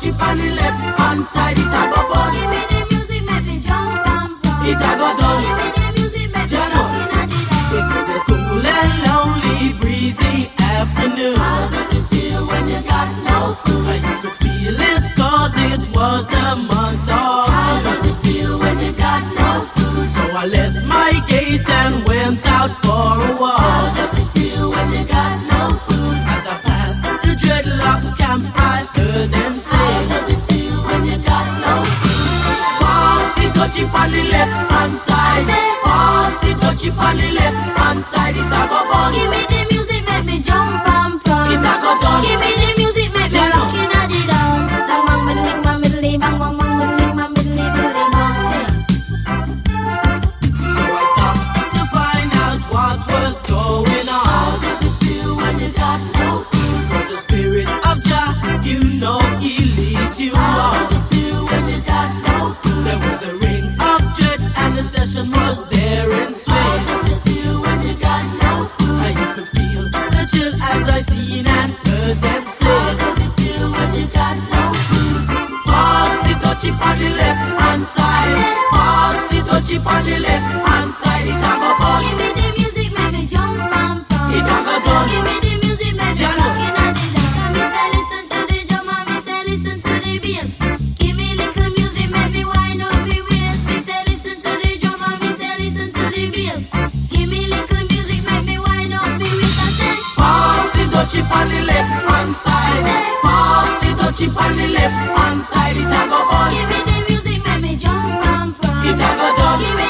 Dutchie on the left hand side. It a go bun. Give me the music, make me jump and fun. It a go done. Give me the music, make me Jano. looking at the It was a cool and lonely, breezy afternoon. How does it feel when you got no food? And you could feel it cause it was the month of How does it feel when you got no food? So I left my gate and went out for a How walk. does it The on the left hand side. Pass the dutchie on the left hand side. It a go bun. Give me the music, make me jump and fun. It a go done. Give me How does it feel when you got no food? Could feel the chill as I seen and heard them How say, does it feel when you got no food? Pass the dutchie on the left hand side. Pass the on the left dutchie on the left hand side. Pass the dutchie on the left hand side. It a go bun. give me the music, make me jump and fun. It a go done.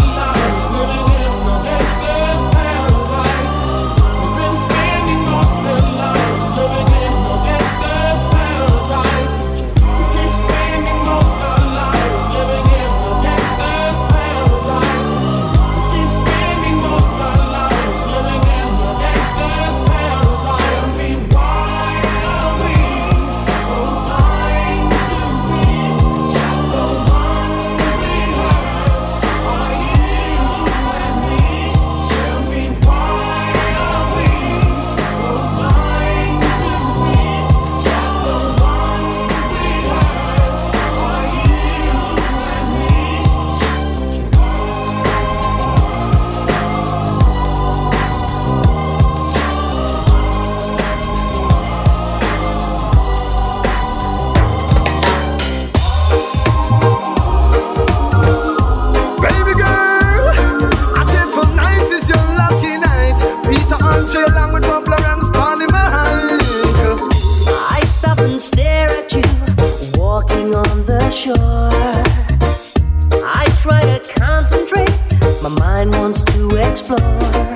sure. I try to concentrate, my mind wants to explore.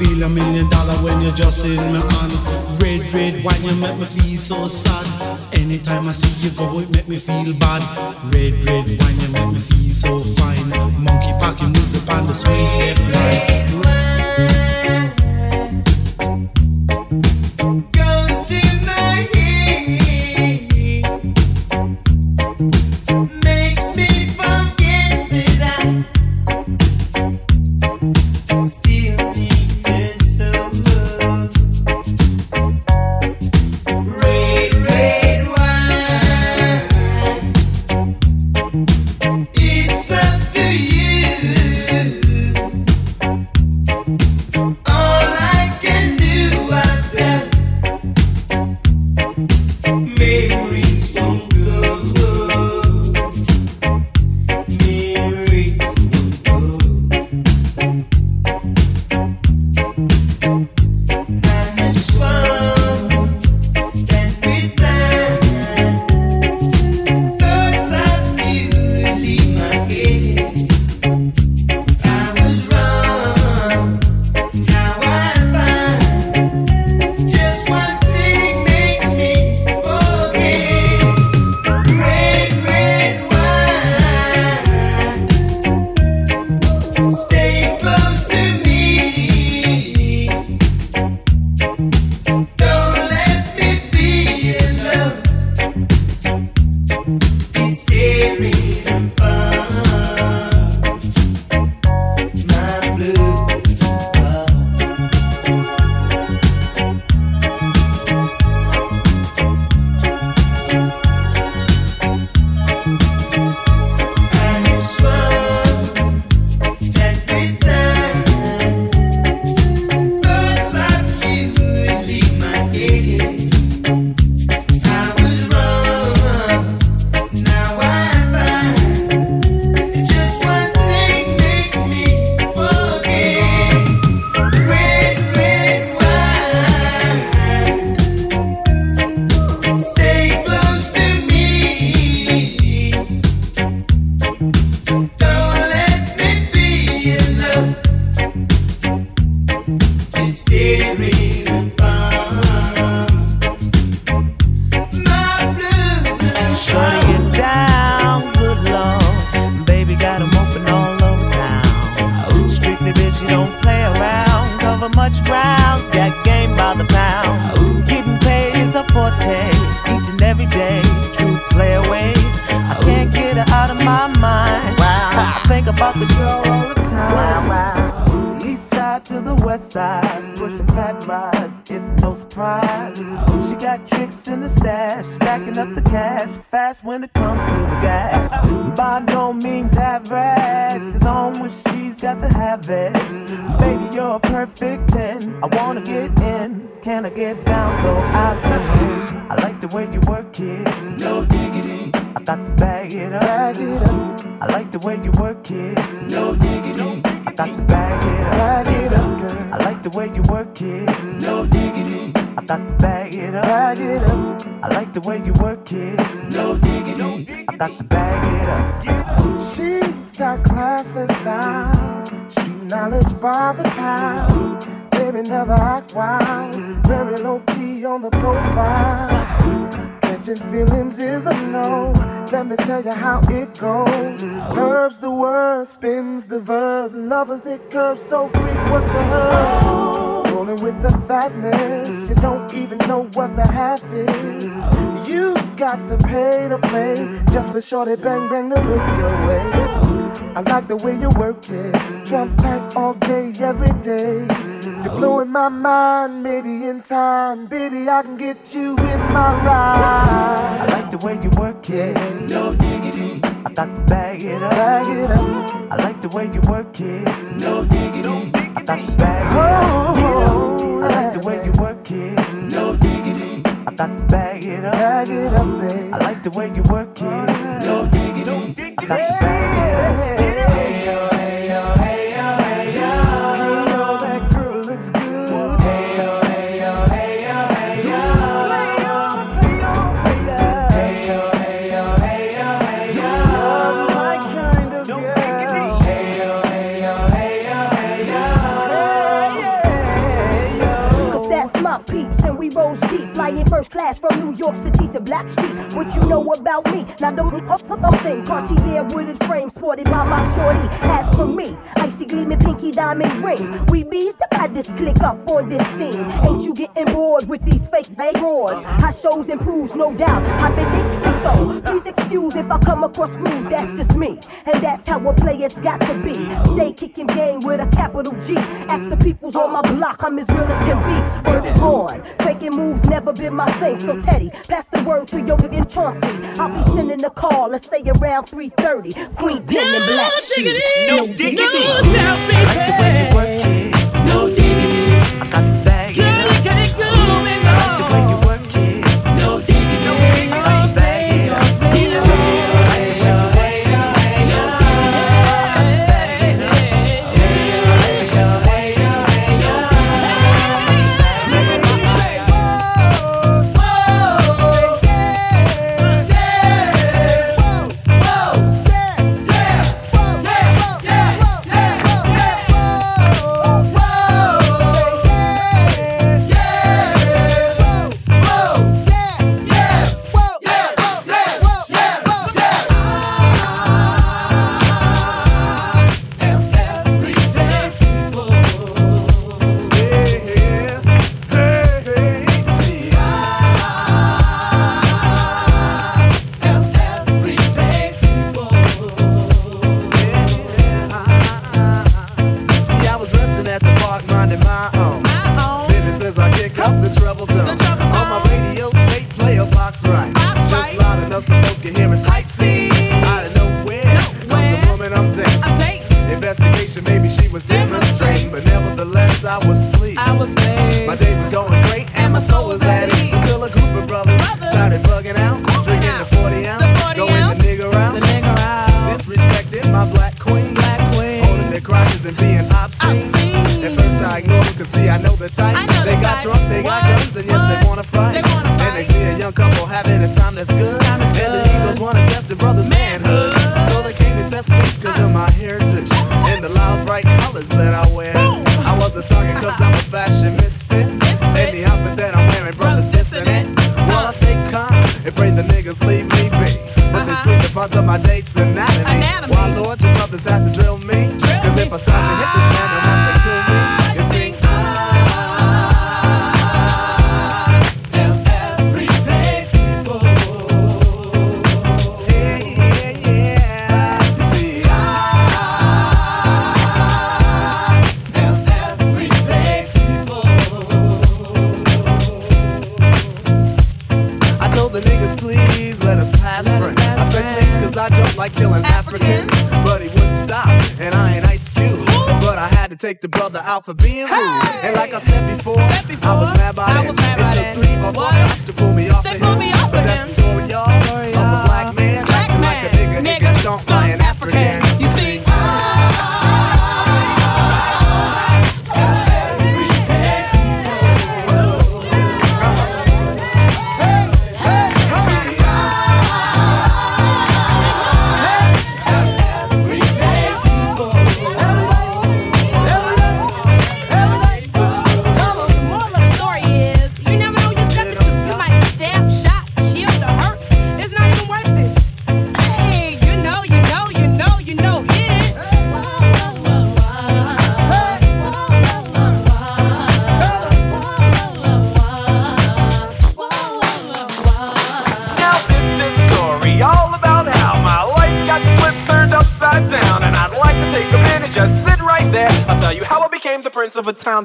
feel a million dollar when you're just in my hand. Red, red wine, you make me feel so sad. Anytime I see you go, it make me feel bad. Red, red wine, you make me feel so fine. Monkey packing music on the sweet play. Cash, fast when it comes to the gas. By no means average, it's on when she's got to have it. Baby, you're a perfect 10. I wanna get in, can I get down so I can? I like the way you work it, no diggity. I got to bag it up. Bag it up. I like the way you work it. No diggity. I got to bag it up. Bag it up. I like the way you work it. No diggity. I got to bag it up. Bag it up. I like the way you work it. No diggity. I got to bag it up. She's got class and style. She knowledge by the pound. Baby never act wild. Very low key on the profile. Catching feelings is a no. Let me tell you how it goes. Herbs the word, spins the verb. Lovers it curves so freak what you heard. Rolling with the fatness, you don't even know what the half is. You got to pay to play just for sure shorty bang bang to look your way. I like the way you work it, trump tight all day, every day. You're blowing my mind, maybe in time, baby, I can get you in my ride. I like the way you work it, no diggity. I got to bag it up, bag it up. I like the way you work it, no diggity. I got to bag it up. I like the way you work it, no diggity. I got to bag it up, bag it up, babe. I like the way you work it, no diggity. I got to bag it up. First class from New York City to Blackstreet. What you know about me? Now don't look up for thing. Cartier wooded frame sported by my shorty. As for me, icy gleaming pinky diamond ring. We bees the baddest click up on this scene. Ain't you getting bored with these fake roars? High shows improves, no doubt. I've been thinking so. Please excuse if I come across rude. That's just me, and that's how a play it's got to be. Stay kicking game with a capital G. Ask the peoples on my block, I'm as real as can be. Word is born. Faking moves never been my thing. So Teddy, pass the word to your and Chauncey. I'll be sending a call, let's say around 3:30. Queen Pen and Blackstreet. No diggity, no diggity. I like the way you work it. No diggity. I got the bag. Girl, kicked the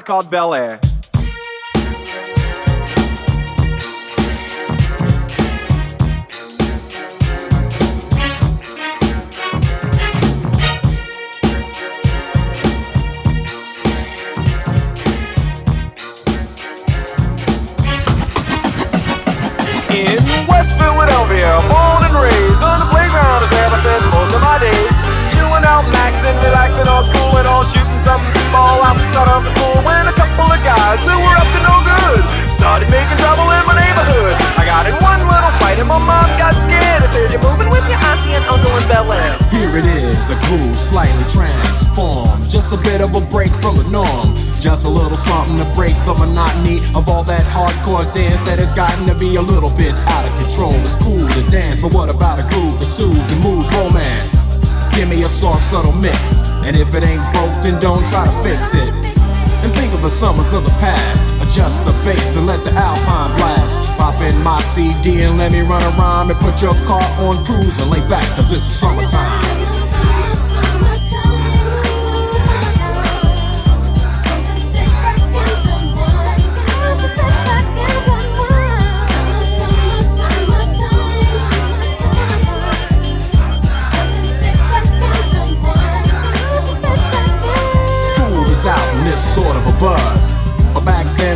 called Bel Air. Bit out of control. It's cool to dance, but what about a groove that soothes and moves romance? Give me a soft, subtle mix. And if it ain't broke, then don't try to fix it. And think of the summers of the past. Adjust the bass and let the alpine blast. Pop in my CD and let me run around and put your car on cruise and lay back, cause it's summertime.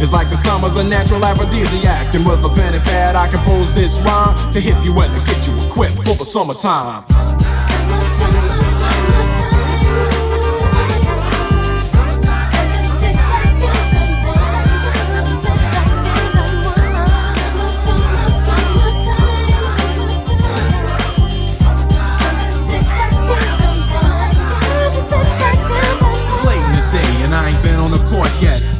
It's like the summer's a natural aphrodisiac. And with a pen and pad, I compose this rhyme to hit you and to get you equipped for the summertime. It's late in the day and I ain't been on the court yet.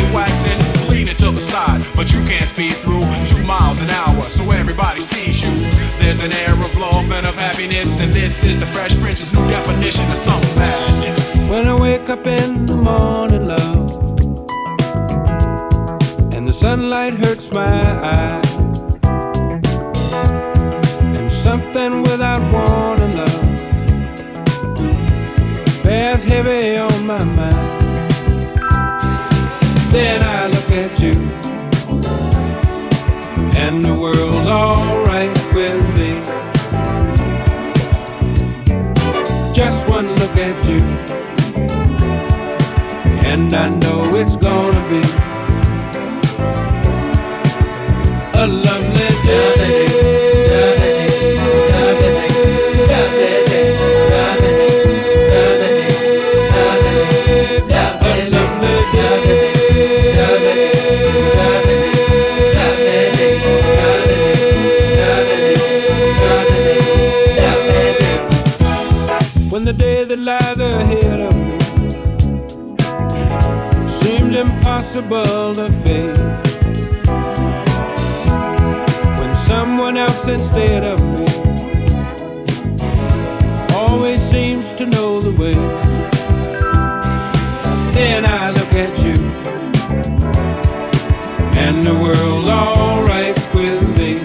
speed through two miles an hour, so everybody sees you. There's an air of love and of happiness, and this is the Fresh Prince's new definition of summer madness. When I wake up in the morning, love, and the sunlight hurts my eyes, the world's alright with me. Just one look at you, and I know it's gonna be. instead of me. Always seems to know the way. Then I look at you, and the world's alright with me.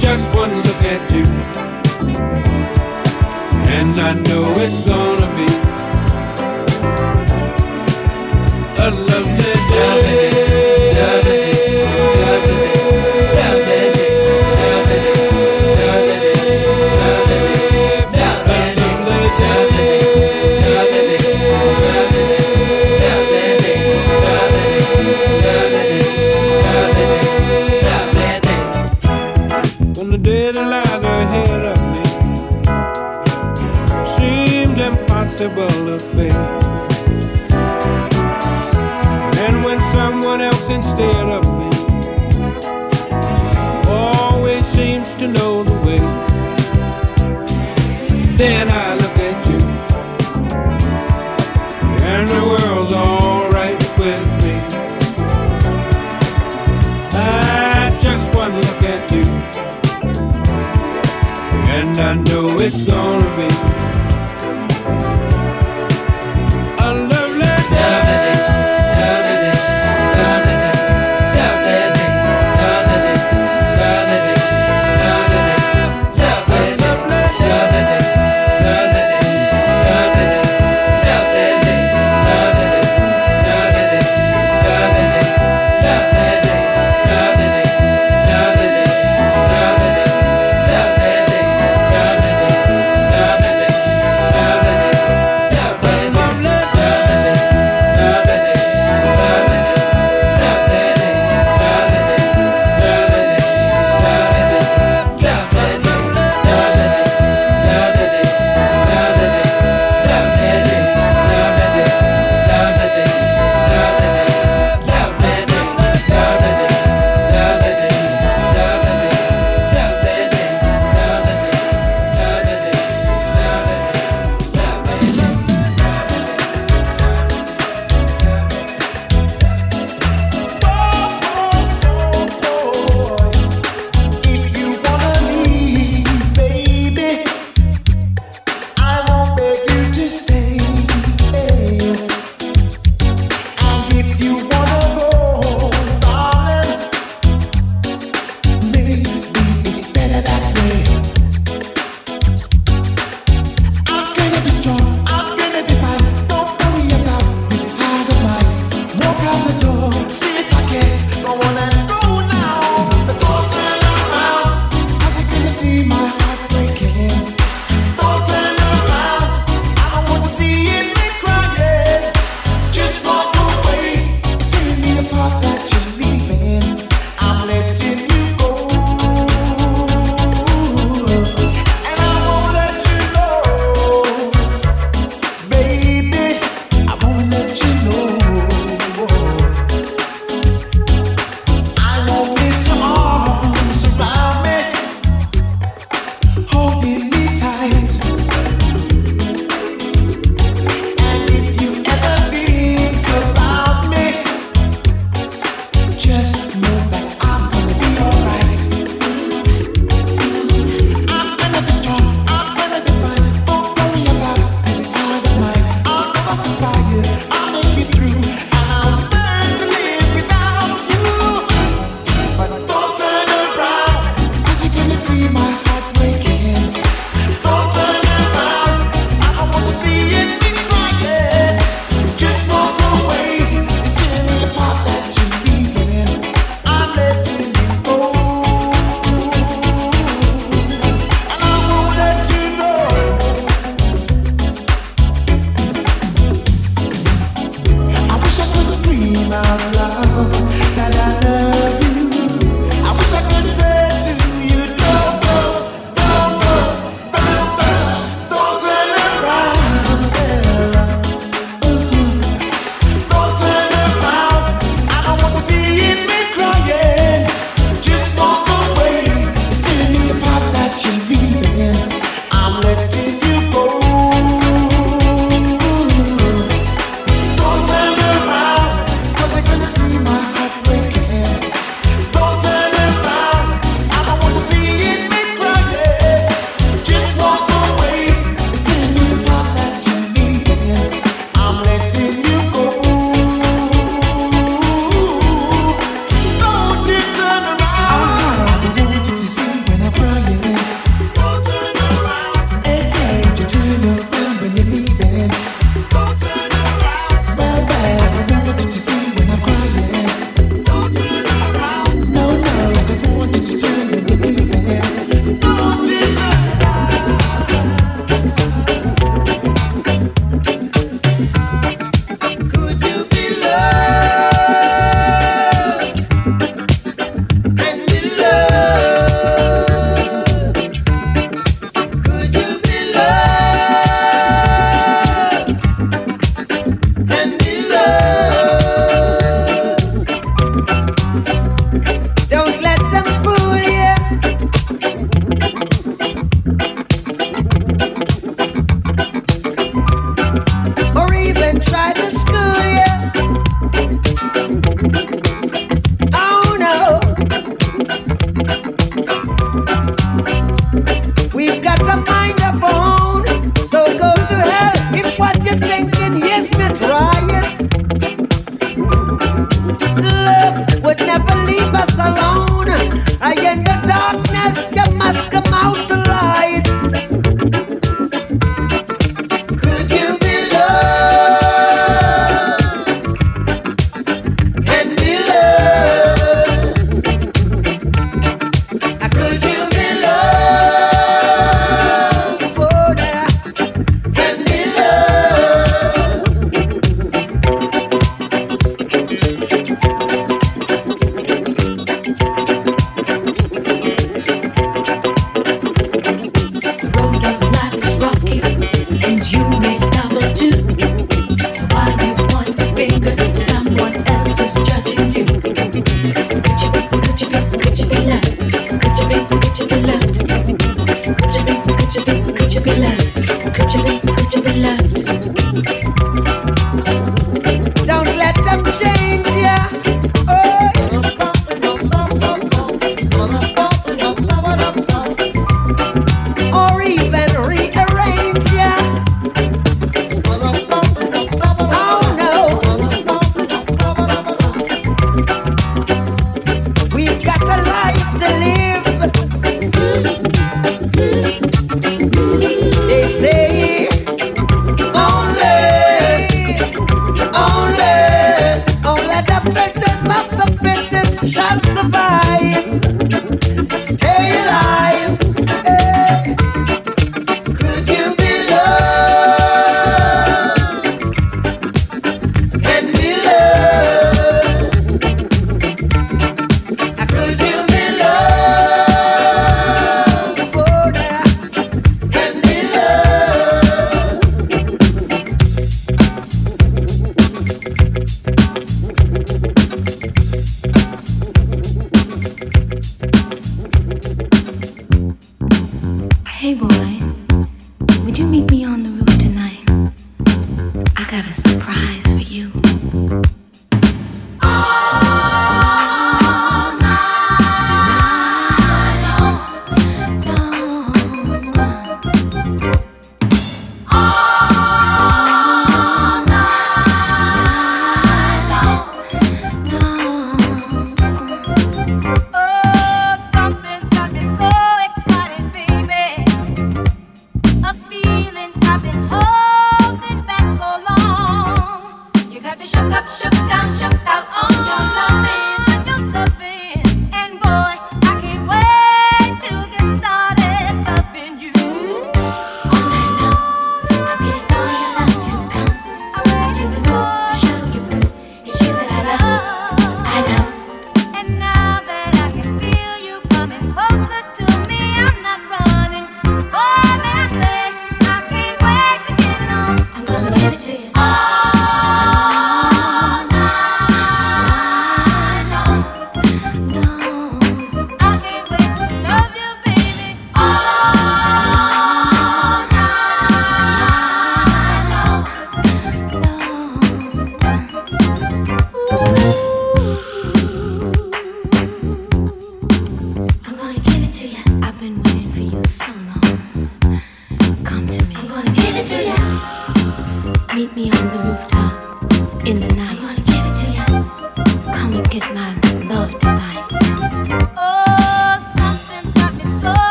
Just one look at you, and I know it's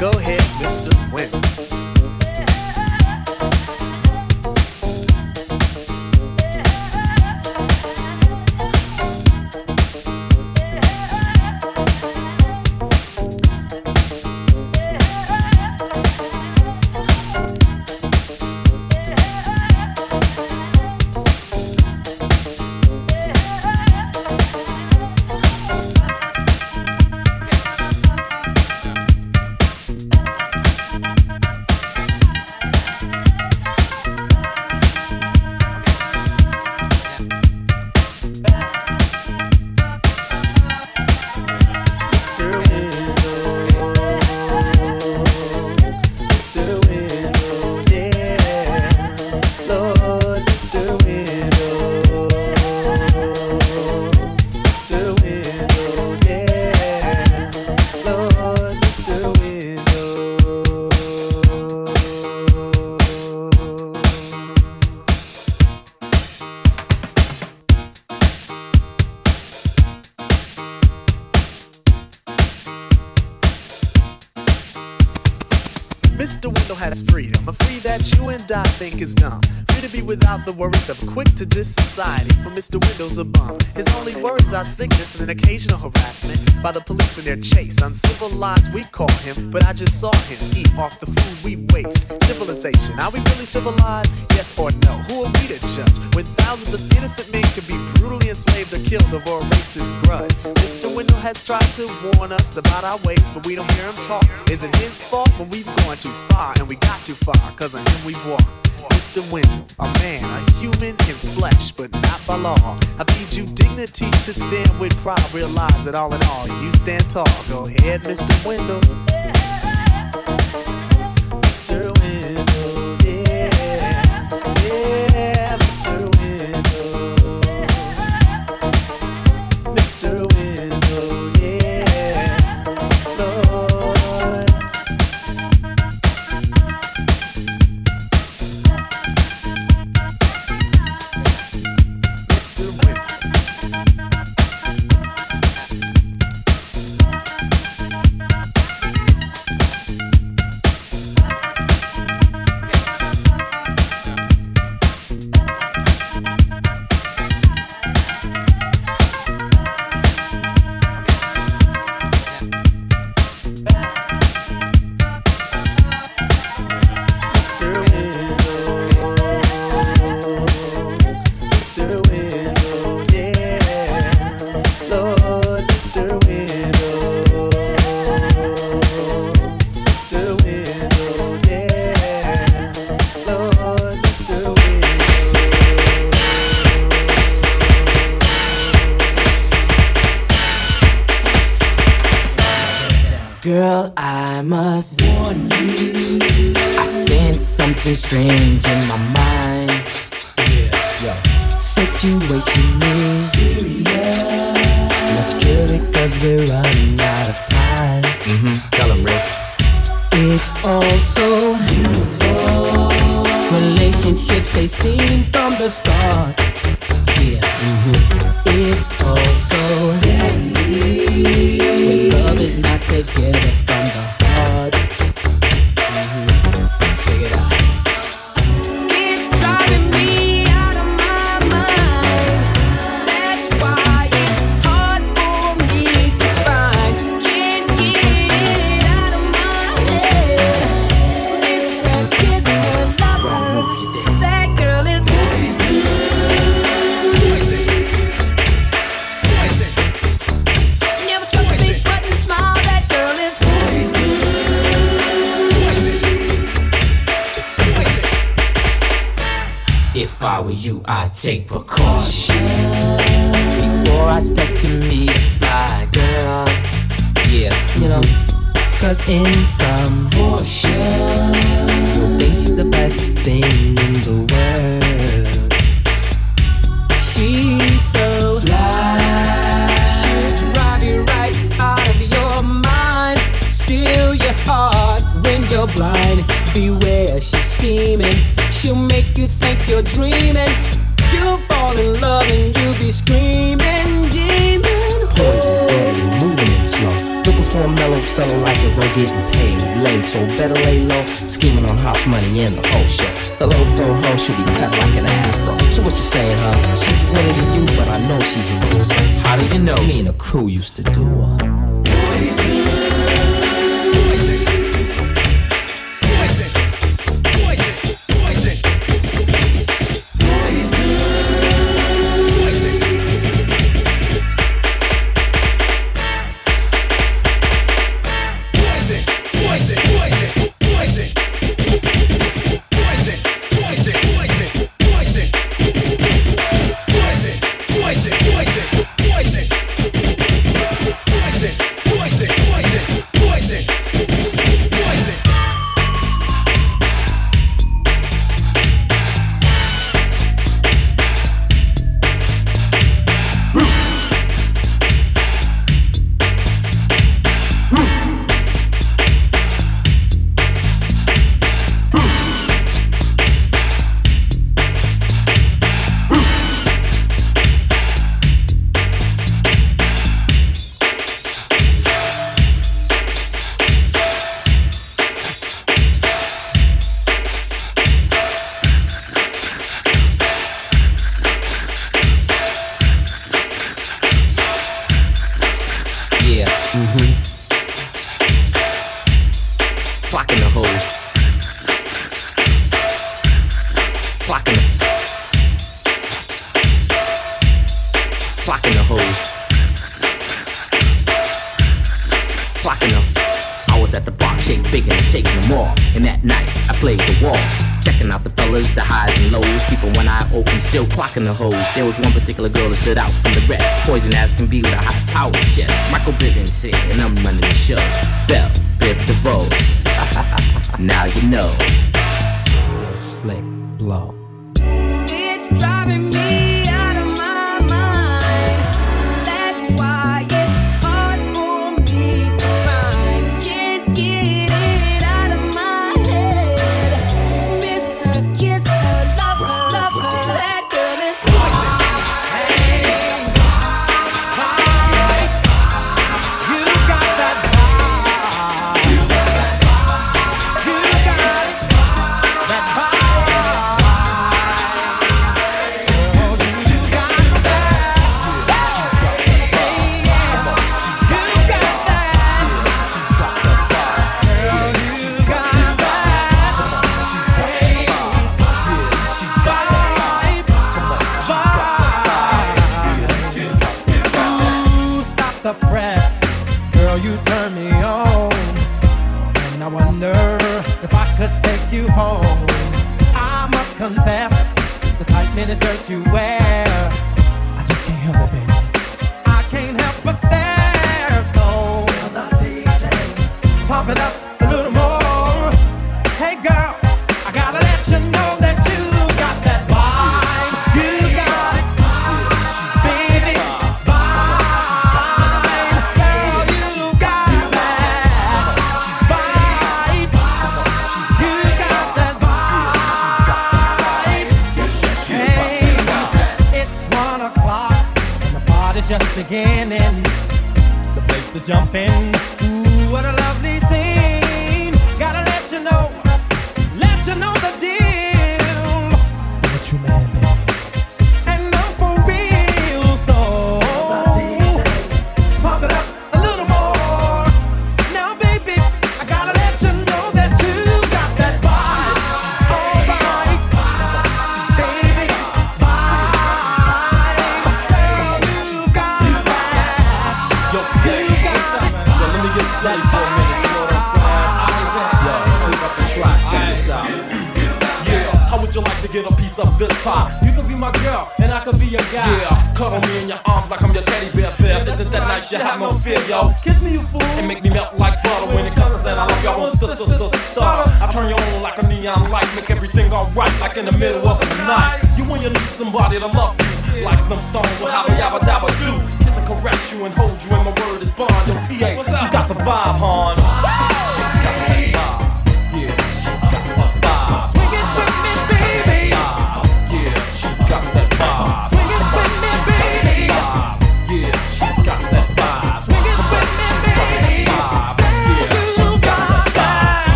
Go ahead, Mr. Wimp. is dumb. Free to be without the worries of quick to this society. For Mr. Windows a bum. His own worries are sickness and an occasional harassment by the police in their chase. Uncivilized, we call him, but I just saw him eat off the food we waste. Civilization, are we really civilized? Yes or no? Who are we to judge? When thousands of innocent men could be brutally enslaved or killed over a racist grudge. Mr. Window has tried to warn us about our ways, but we don't hear him talk. Is it his fault when we've gone too far and we got too far? Cause of him we've walked. Mr. Wendell, a man, a human in flesh, but not by law. I feed you dignity to stand with pride. Realize that all in all, you stand tall. Go ahead, Mr. Wendell. The pro hoe should be cut like an afro. So what you saying, huh? She's winning to you, but I know she's a loser. How do you know? Me and the crew used to do her.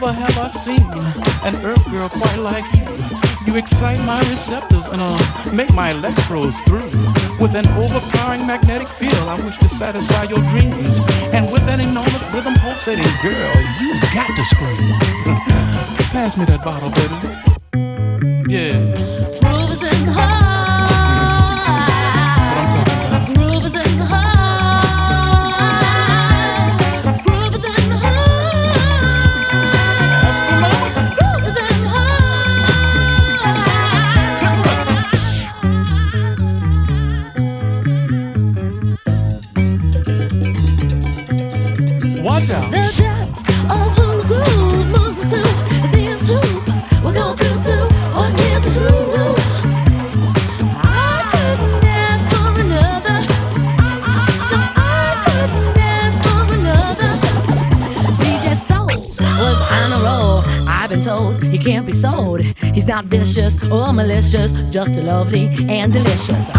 Never have I seen an earth girl quite like you. You excite my receptors and uh, make my electrodes through. With an overpowering magnetic field, I wish to satisfy your dreams. And with that enormous rhythm pulsating, girl, you've got to scream. Pass me that bottle, baby. Yeah. vicious or oh, malicious, just lovely and delicious.